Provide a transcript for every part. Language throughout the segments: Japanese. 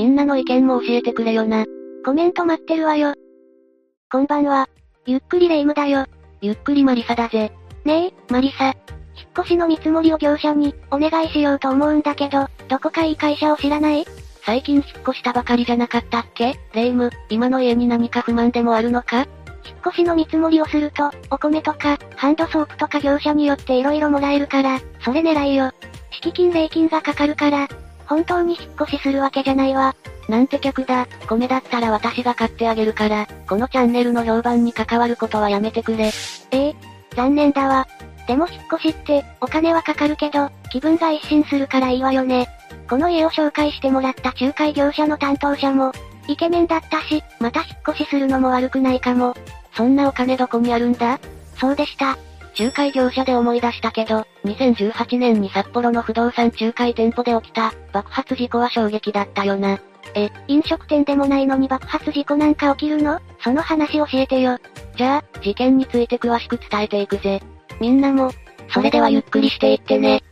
みんなの意見も教えてくれよな。コメント待ってるわよ。こんばんは。ゆっくりレ夢ムだよ。ゆっくりマリサだぜ。ねえ、マリサ。引っ越しの見積もりを業者に、お願いしようと思うんだけど、どこかいい会社を知らない？最近引っ越したばかりじゃなかったっけ？レ夢ム、今の家に何か不満でもあるのか？引っ越しの見積もりをすると、お米とか、ハンドソープとか業者によって色々もらえるから、それ狙いよ。敷金礼金がかかるから、本当に引っ越しするわけじゃないわ。なんて客だ、米だったら私が買ってあげるから、このチャンネルの評判に関わることはやめてくれ。ええ残念だわ。でも引っ越しって、お金はかかるけど、気分が一新するからいいわよね。この家を紹介してもらった仲介業者の担当者も、イケメンだったし、また引っ越しするのも悪くないかも。そんなお金どこにあるんだ？そうでした。仲介業者で思い出したけど、2018年に札幌の不動産仲介店舗で起きた、爆発事故は衝撃だったよな。え、飲食店でもないのに爆発事故なんか起きるの？その話教えてよ。じゃあ、事件について詳しく伝えていくぜ。みんなも、それではゆっくりしていってね。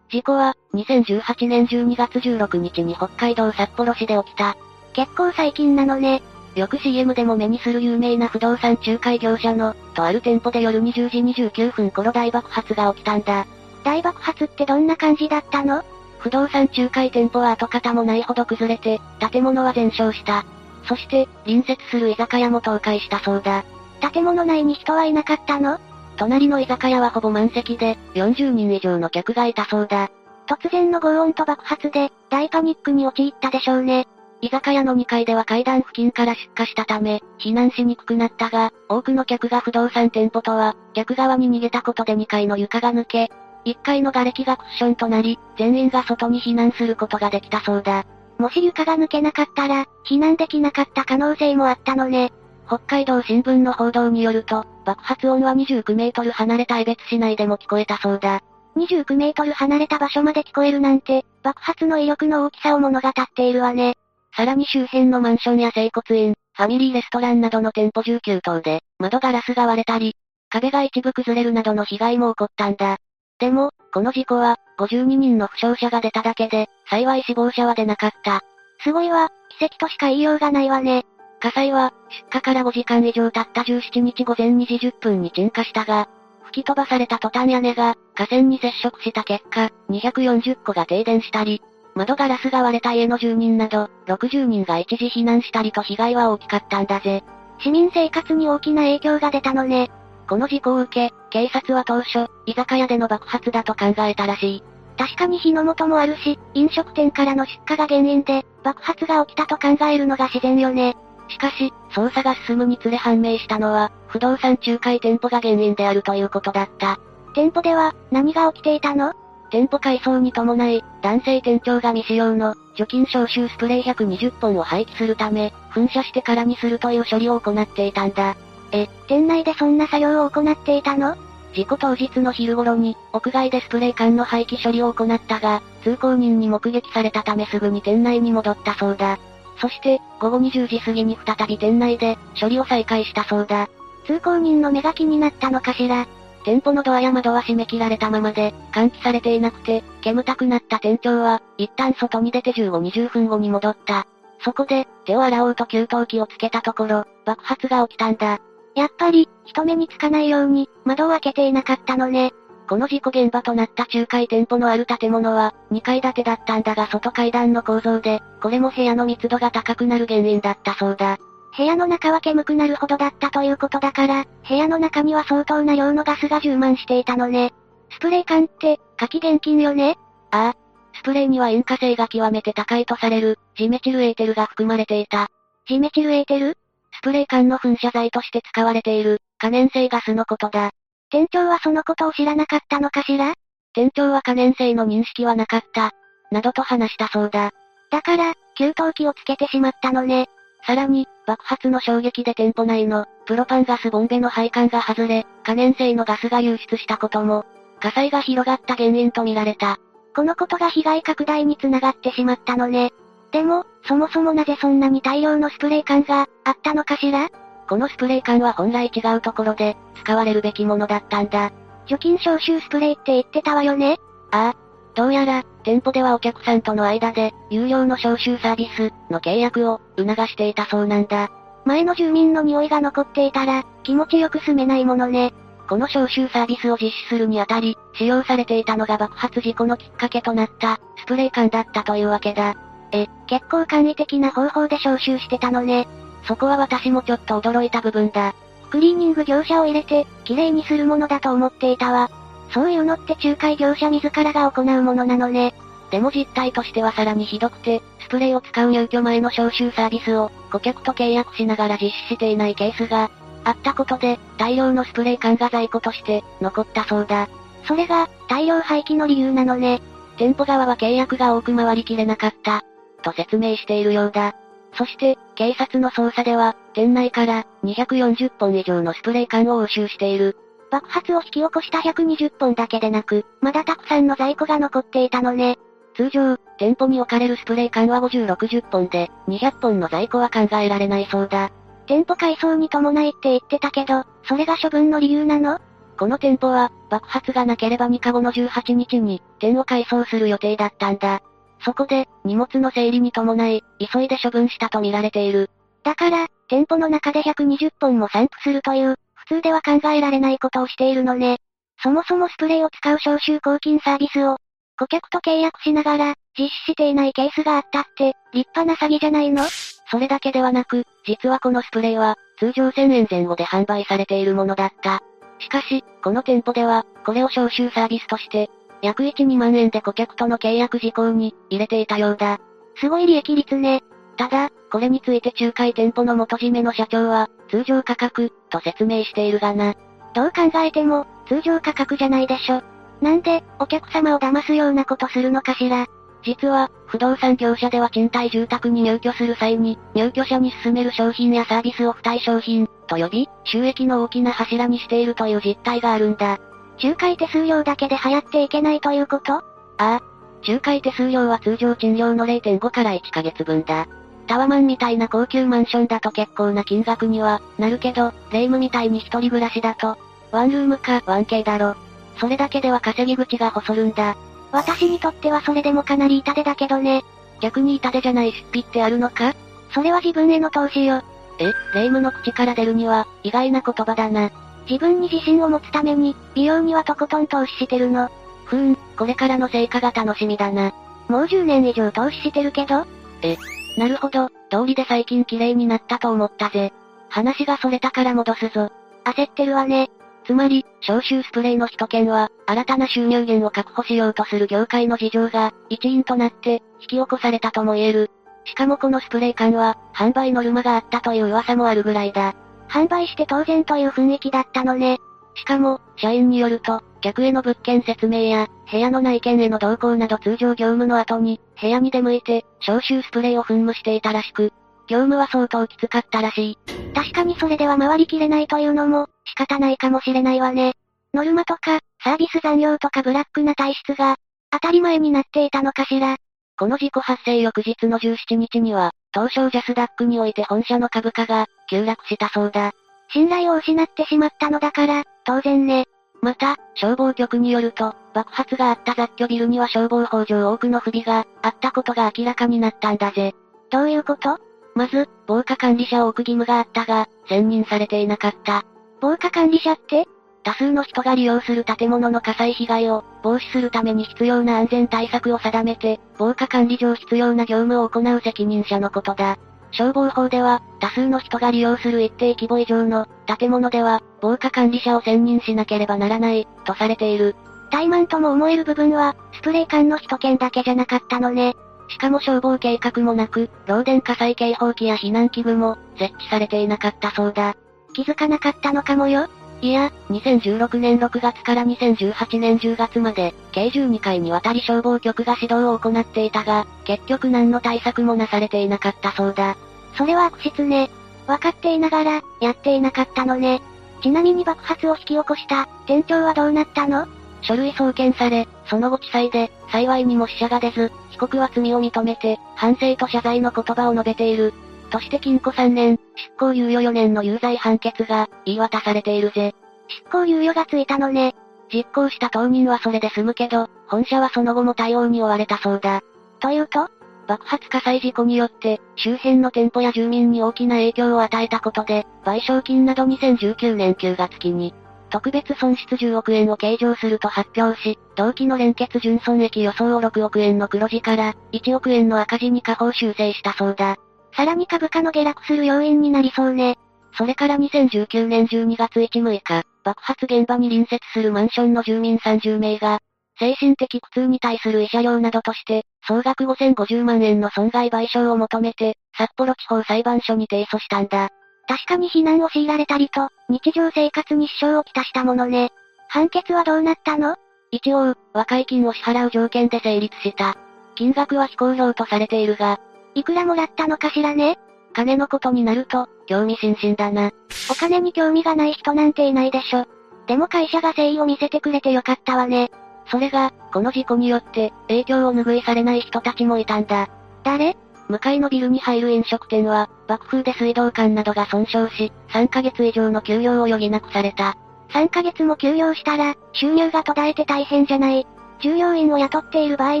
事故は、2018年12月16日に北海道札幌市で起きた。結構最近なのね。よく CM でも目にする有名な不動産仲介業者の、とある店舗で夜20時29分頃大爆発が起きたんだ。大爆発ってどんな感じだったの？不動産仲介店舗は跡形もないほど崩れて、建物は全焼した。そして、隣接する居酒屋も倒壊したそうだ。建物内に人はいなかったの？隣の居酒屋はほぼ満席で、40人以上の客がいたそうだ。突然の轟音と爆発で、大パニックに陥ったでしょうね。居酒屋の2階では階段付近から出火したため、避難しにくくなったが、多くの客が不動産店舗とは、逆側に逃げたことで2階の床が抜け、1階の瓦礫がクッションとなり、全員が外に避難することができたそうだ。もし床が抜けなかったら、避難できなかった可能性もあったのね。北海道新聞の報道によると、爆発音は29メートル離れた江別市内でも聞こえたそうだ。29メートル離れた場所まで聞こえるなんて、爆発の威力の大きさを物語っているわね。さらに周辺のマンションや整骨院、ファミリーレストランなどの店舗19棟で、窓ガラスが割れたり、壁が一部崩れるなどの被害も起こったんだ。でも、この事故は、52人の負傷者が出ただけで、幸い死亡者は出なかった。すごいわ、奇跡としか言いようがないわね。火災は、出火から5時間以上経った17日午前2時10分に鎮火したが、吹き飛ばされたトタン屋根が、架線に接触した結果、240戸が停電したり、窓ガラスが割れた家の住人など、60人が一時避難したりと被害は大きかったんだぜ。市民生活に大きな影響が出たのね。この事故を受け、警察は当初、居酒屋での爆発だと考えたらしい。確かに火の元もあるし、飲食店からの出火が原因で、爆発が起きたと考えるのが自然よね。しかし、捜査が進むにつれ判明したのは、不動産仲介店舗が原因であるということだった。店舗では、何が起きていたの？店舗改装に伴い、男性店長が未使用の除菌消臭スプレー120本を廃棄するため、噴射して空にするという処理を行っていたんだ。え、店内でそんな作業を行っていたの？事故当日の昼頃に、屋外でスプレー缶の廃棄処理を行ったが、通行人に目撃されたためすぐに店内に戻ったそうだ。そして、午後20時過ぎに再び店内で、処理を再開したそうだ。通行人の目が気になったのかしら？店舗のドアや窓は閉め切られたままで、換気されていなくて、煙たくなった店長は、一旦外に出て15、20分後に戻った。そこで、手を洗おうと給湯器をつけたところ、爆発が起きたんだ。やっぱり、人目につかないように、窓を開けていなかったのね。この事故現場となった仲介店舗のある建物は、2階建てだったんだが外階段の構造で、これも部屋の密度が高くなる原因だったそうだ。部屋の中は煙くなるほどだったということだから、部屋の中には相当な量のガスが充満していたのね。スプレー缶って、火気厳禁よね？ああ。スプレーには塩化性が極めて高いとされる、ジメチルエーテルが含まれていた。ジメチルエーテル？スプレー缶の噴射剤として使われている、可燃性ガスのことだ。店長はそのことを知らなかったのかしら？店長は可燃性の認識はなかった。などと話したそうだ。だから、給湯器をつけてしまったのね。さらに、爆発の衝撃で店舗内の、プロパンガスボンベの配管が外れ、可燃性のガスが流出したことも、火災が広がった原因とみられた。このことが被害拡大につながってしまったのね。でも、そもそもなぜそんなに大量のスプレー缶が、あったのかしら？このスプレー缶は本来違うところで、使われるべきものだったんだ。除菌消臭スプレーって言ってたわよね？ああ。どうやら、店舗ではお客さんとの間で、有料の招集サービスの契約を促していたそうなんだ。前の住民の匂いが残っていたら、気持ちよく住めないものね。この招集サービスを実施するにあたり、使用されていたのが爆発事故のきっかけとなった、スプレー缶だったというわけだ。え、結構簡易的な方法で招集してたのね。そこは私もちょっと驚いた部分だ。クリーニング業者を入れて、綺麗にするものだと思っていたわ。そういうのって仲介業者自らが行うものなのね。でも実態としてはさらにひどくて、スプレーを使う入居前の招集サービスを、顧客と契約しながら実施していないケースが、あったことで、大量のスプレー缶が在庫として、残ったそうだ。それが、大量廃棄の理由なのね。店舗側は契約が多く回りきれなかった。と説明しているようだ。そして、警察の捜査では、店内から240本以上のスプレー缶を押収している。爆発を引き起こした120本だけでなく、まだたくさんの在庫が残っていたのね。通常、店舗に置かれるスプレー缶は50、60本で、200本の在庫は考えられないそうだ。店舗改装に伴いって言ってたけど、それが処分の理由なの？この店舗は、爆発がなければ3日後の18日に、店を改装する予定だったんだ。そこで、荷物の整理に伴い、急いで処分したと見られている。だから、店舗の中で120本も散布するという、普通では考えられないことをしているのね。そもそもスプレーを使う招集抗菌サービスを、顧客と契約しながら、実施していないケースがあったって、立派な詐欺じゃないの？それだけではなく、実はこのスプレーは、通常1000円前後で販売されているものだった。しかし、この店舗では、これを招集サービスとして、約1、2万円で顧客との契約事項に、入れていたようだ。すごい利益率ね。ただ、これについて仲介店舗の元締めの社長は、通常価格、と説明しているがな。どう考えても、通常価格じゃないでしょ。なんで、お客様を騙すようなことするのかしら。実は、不動産業者では賃貸住宅に入居する際に、入居者に勧める商品やサービスを付帯商品、と呼び、収益の大きな柱にしているという実態があるんだ。仲介手数料だけで流行っていけないということ？ああ。仲介手数料は通常賃料の0.5から1ヶ月分だ。タワマンみたいな高級マンションだと結構な金額には、なるけど、霊夢みたいに一人暮らしだと、ワンルームか 1K だろ。それだけでは稼ぎ口が細るんだ。私にとってはそれでもかなり痛手だけどね。逆に痛手じゃない出費ってあるのか？それは自分への投資よ。え、霊夢の口から出るには、意外な言葉だな。自分に自信を持つために、美容にはとことん投資してるの。ふーん、これからの成果が楽しみだな。もう10年以上投資してるけどえ、なるほど、通りで最近綺麗になったと思ったぜ。話がそれたから戻すぞ。焦ってるわね。つまり、消臭スプレーの首都圏は、新たな収入源を確保しようとする業界の事情が、一因となって、引き起こされたとも言える。しかもこのスプレー缶は、販売ノルマがあったという噂もあるぐらいだ。販売して当然という雰囲気だったのね。しかも、社員によると、客への物件説明や、部屋の内見への同行など通常業務の後に、部屋に出向いて、消臭スプレーを噴霧していたらしく、業務は相当きつかったらしい。確かにそれでは回りきれないというのも、仕方ないかもしれないわね。ノルマとか、サービス残業とかブラックな体質が、当たり前になっていたのかしら。この事故発生翌日の17日には、東証ジャスダックにおいて本社の株価が、急落したそうだ。信頼を失ってしまったのだから、当然ね。また、消防局によると、爆発があった雑居ビルには消防法上多くの不備があったことが明らかになったんだぜ。どういうこと？まず、防火管理者を置く義務があったが、選任されていなかった。防火管理者って？多数の人が利用する建物の火災被害を防止するために必要な安全対策を定めて、防火管理上必要な業務を行う責任者のことだ。消防法では、多数の人が利用する一定規模以上の建物では、防火管理者を選任しなければならない、とされている。怠慢とも思える部分は、スプレー缶の首都圏だけじゃなかったのね。しかも消防計画もなく、漏電火災警報器や避難器具も設置されていなかったそうだ。気づかなかったのかもよ。いや、2016年6月から2018年10月まで、計12回にわたり消防局が指導を行っていたが、結局何の対策もなされていなかったそうだ。それは悪質ね。わかっていながら、やっていなかったのね。ちなみに爆発を引き起こした、店長はどうなったの？書類送検され、その後地裁で、幸いにも死者が出ず、被告は罪を認めて、反省と謝罪の言葉を述べている。として禁錮3年、執行猶予4年の有罪判決が、言い渡されているぜ。執行猶予がついたのね。実行した当人はそれで済むけど、本社はその後も対応に追われたそうだ。というと爆発火災事故によって、周辺の店舗や住民に大きな影響を与えたことで、賠償金など2019年9月期に、特別損失10億円を計上すると発表し、同期の連結純損益予想を6億円の黒字から、1億円の赤字に下方修正したそうだ。さらに株価の下落する要因になりそうね。それから2019年12月1、6日、爆発現場に隣接するマンションの住民30名が、精神的苦痛に対する慰謝料などとして、総額5050万円の損害賠償を求めて、札幌地方裁判所に提訴したんだ。確かに避難を強いられたりと、日常生活に支障をきたしたものね。判決はどうなったの？一応、和解金を支払う条件で成立した。金額は非公表とされているが、いくらもらったのかしらね？金のことになると、興味津々だな。お金に興味がない人なんていないでしょ。でも会社が誠意を見せてくれてよかったわね。それが、この事故によって、影響を拭いされない人たちもいたんだ。誰？向かいのビルに入る飲食店は、爆風で水道管などが損傷し、3ヶ月以上の休業を余儀なくされた。3ヶ月も休業したら、収入が途絶えて大変じゃない。従業員を雇っている場合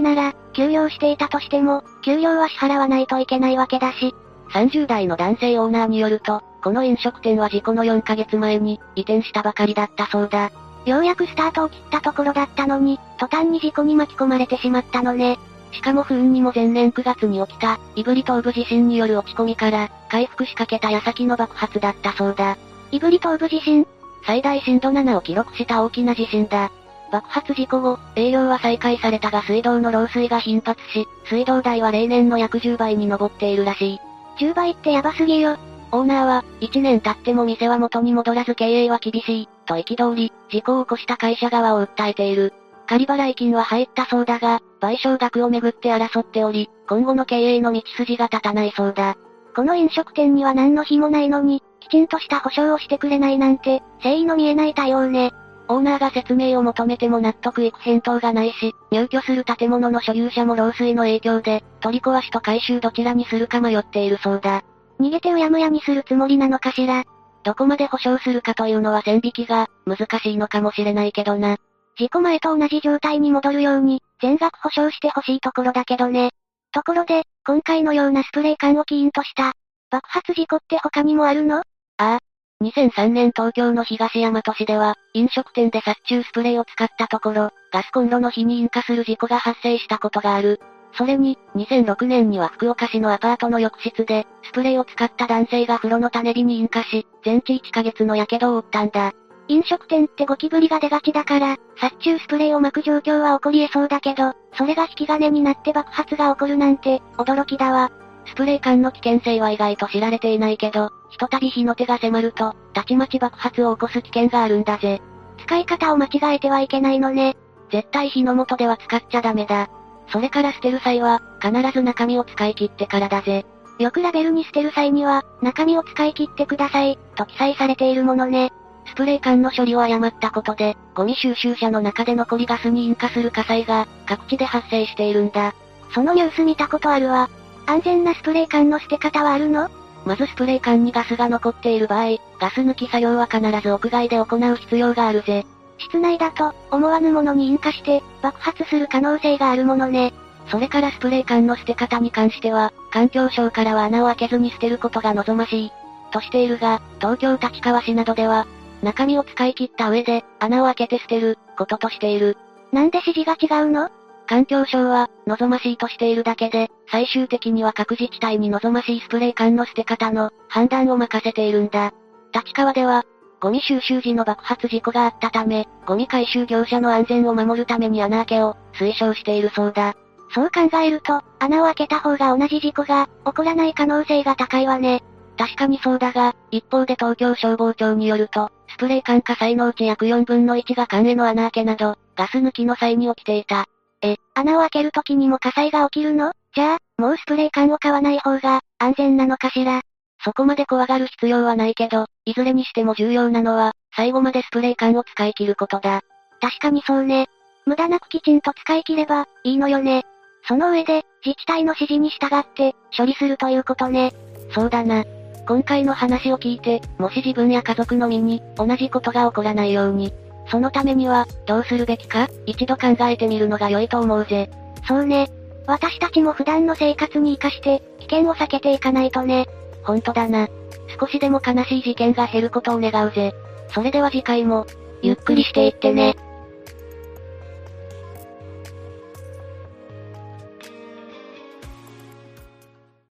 なら、休業していたとしても、休業は支払わないといけないわけだし。30代の男性オーナーによると、この飲食店は事故の4ヶ月前に、移転したばかりだったそうだ。ようやくスタートを切ったところだったのに、途端に事故に巻き込まれてしまったのね。しかも不運にも前年9月に起きた、胆振東部地震による落ち込みから、回復しかけた矢先の爆発だったそうだ。胆振東部地震最大震度7を記録した大きな地震だ。爆発事故後、営業は再開されたが水道の漏水が頻発し、水道代は例年の約10倍に上っているらしい。10倍ってヤバすぎよ。オーナーは、1年経っても店は元に戻らず経営は厳しい、と憤り、事故を起こした会社側を訴えている。仮払い金は入ったそうだが、賠償額をめぐって争っており、今後の経営の道筋が立たないそうだ。この飲食店には何の日もないのに、きちんとした保証をしてくれないなんて、誠意の見えない対応ね。オーナーが説明を求めても納得いく返答がないし、入居する建物の所有者も漏水の影響で、取り壊しと回収どちらにするか迷っているそうだ。逃げてうやむやにするつもりなのかしら。どこまで保証するかというのは線引きが、難しいのかもしれないけどな。事故前と同じ状態に戻るように、全額保証してほしいところだけどね。ところで、今回のようなスプレー缶を起因とした、爆発事故って他にもあるの？ああ、2003年東京の東大和市では、飲食店で殺虫スプレーを使ったところ、ガスコンロの火に引火する事故が発生したことがある。それに、2006年には福岡市のアパートの浴室で、スプレーを使った男性が風呂の種火に引火し、全治1ヶ月の火傷を負ったんだ。飲食店ってゴキブリが出がちだから、殺虫スプレーを巻く状況は起こり得そうだけど、それが引き金になって爆発が起こるなんて、驚きだわ。スプレー缶の危険性は意外と知られていないけど、ひとたび火の手が迫ると、たちまち爆発を起こす危険があるんだぜ。使い方を間違えてはいけないのね。絶対火の元では使っちゃダメだ。それから捨てる際は、必ず中身を使い切ってからだぜ。よくラベルに捨てる際には、中身を使い切ってください、と記載されているものね。スプレー缶の処理を誤ったことで、ゴミ収集車の中で残りガスに引火する火災が、各地で発生しているんだ。そのニュース見たことあるわ。安全なスプレー缶の捨て方はあるの？まずスプレー缶にガスが残っている場合、ガス抜き作業は必ず屋外で行う必要があるぜ。室内だと、思わぬものに引火して、爆発する可能性があるものね。それからスプレー缶の捨て方に関しては、環境省からは穴を開けずに捨てることが望ましい。としているが、東京立川市などでは、中身を使い切った上で、穴を開けて捨てる、こととしている。なんで指示が違うの？環境省は、望ましいとしているだけで、最終的には各自治体に望ましいスプレー缶の捨て方の判断を任せているんだ。立川では、ゴミ収集時の爆発事故があったため、ゴミ回収業者の安全を守るために穴開けを推奨しているそうだ。そう考えると、穴を開けた方が同じ事故が起こらない可能性が高いわね。確かにそうだが、一方で東京消防庁によると、スプレー缶火災のうち約4分の1が缶への穴開けなど、ガス抜きの際に起きていた。え、穴を開ける時にも火災が起きるの？じゃあ、もうスプレー缶を買わない方が、安全なのかしら？そこまで怖がる必要はないけど、いずれにしても重要なのは、最後までスプレー缶を使い切ることだ。確かにそうね。無駄なくきちんと使い切れば、いいのよね。その上で、自治体の指示に従って、処理するということね。そうだな。今回の話を聞いて、もし自分や家族の身に、同じことが起こらないように、そのためには、どうするべきか、一度考えてみるのが良いと思うぜ。そうね。私たちも普段の生活に活かして、危険を避けていかないとね。ほんとだな。少しでも悲しい事件が減ることを願うぜ。それでは次回も、ゆっくりしていってね。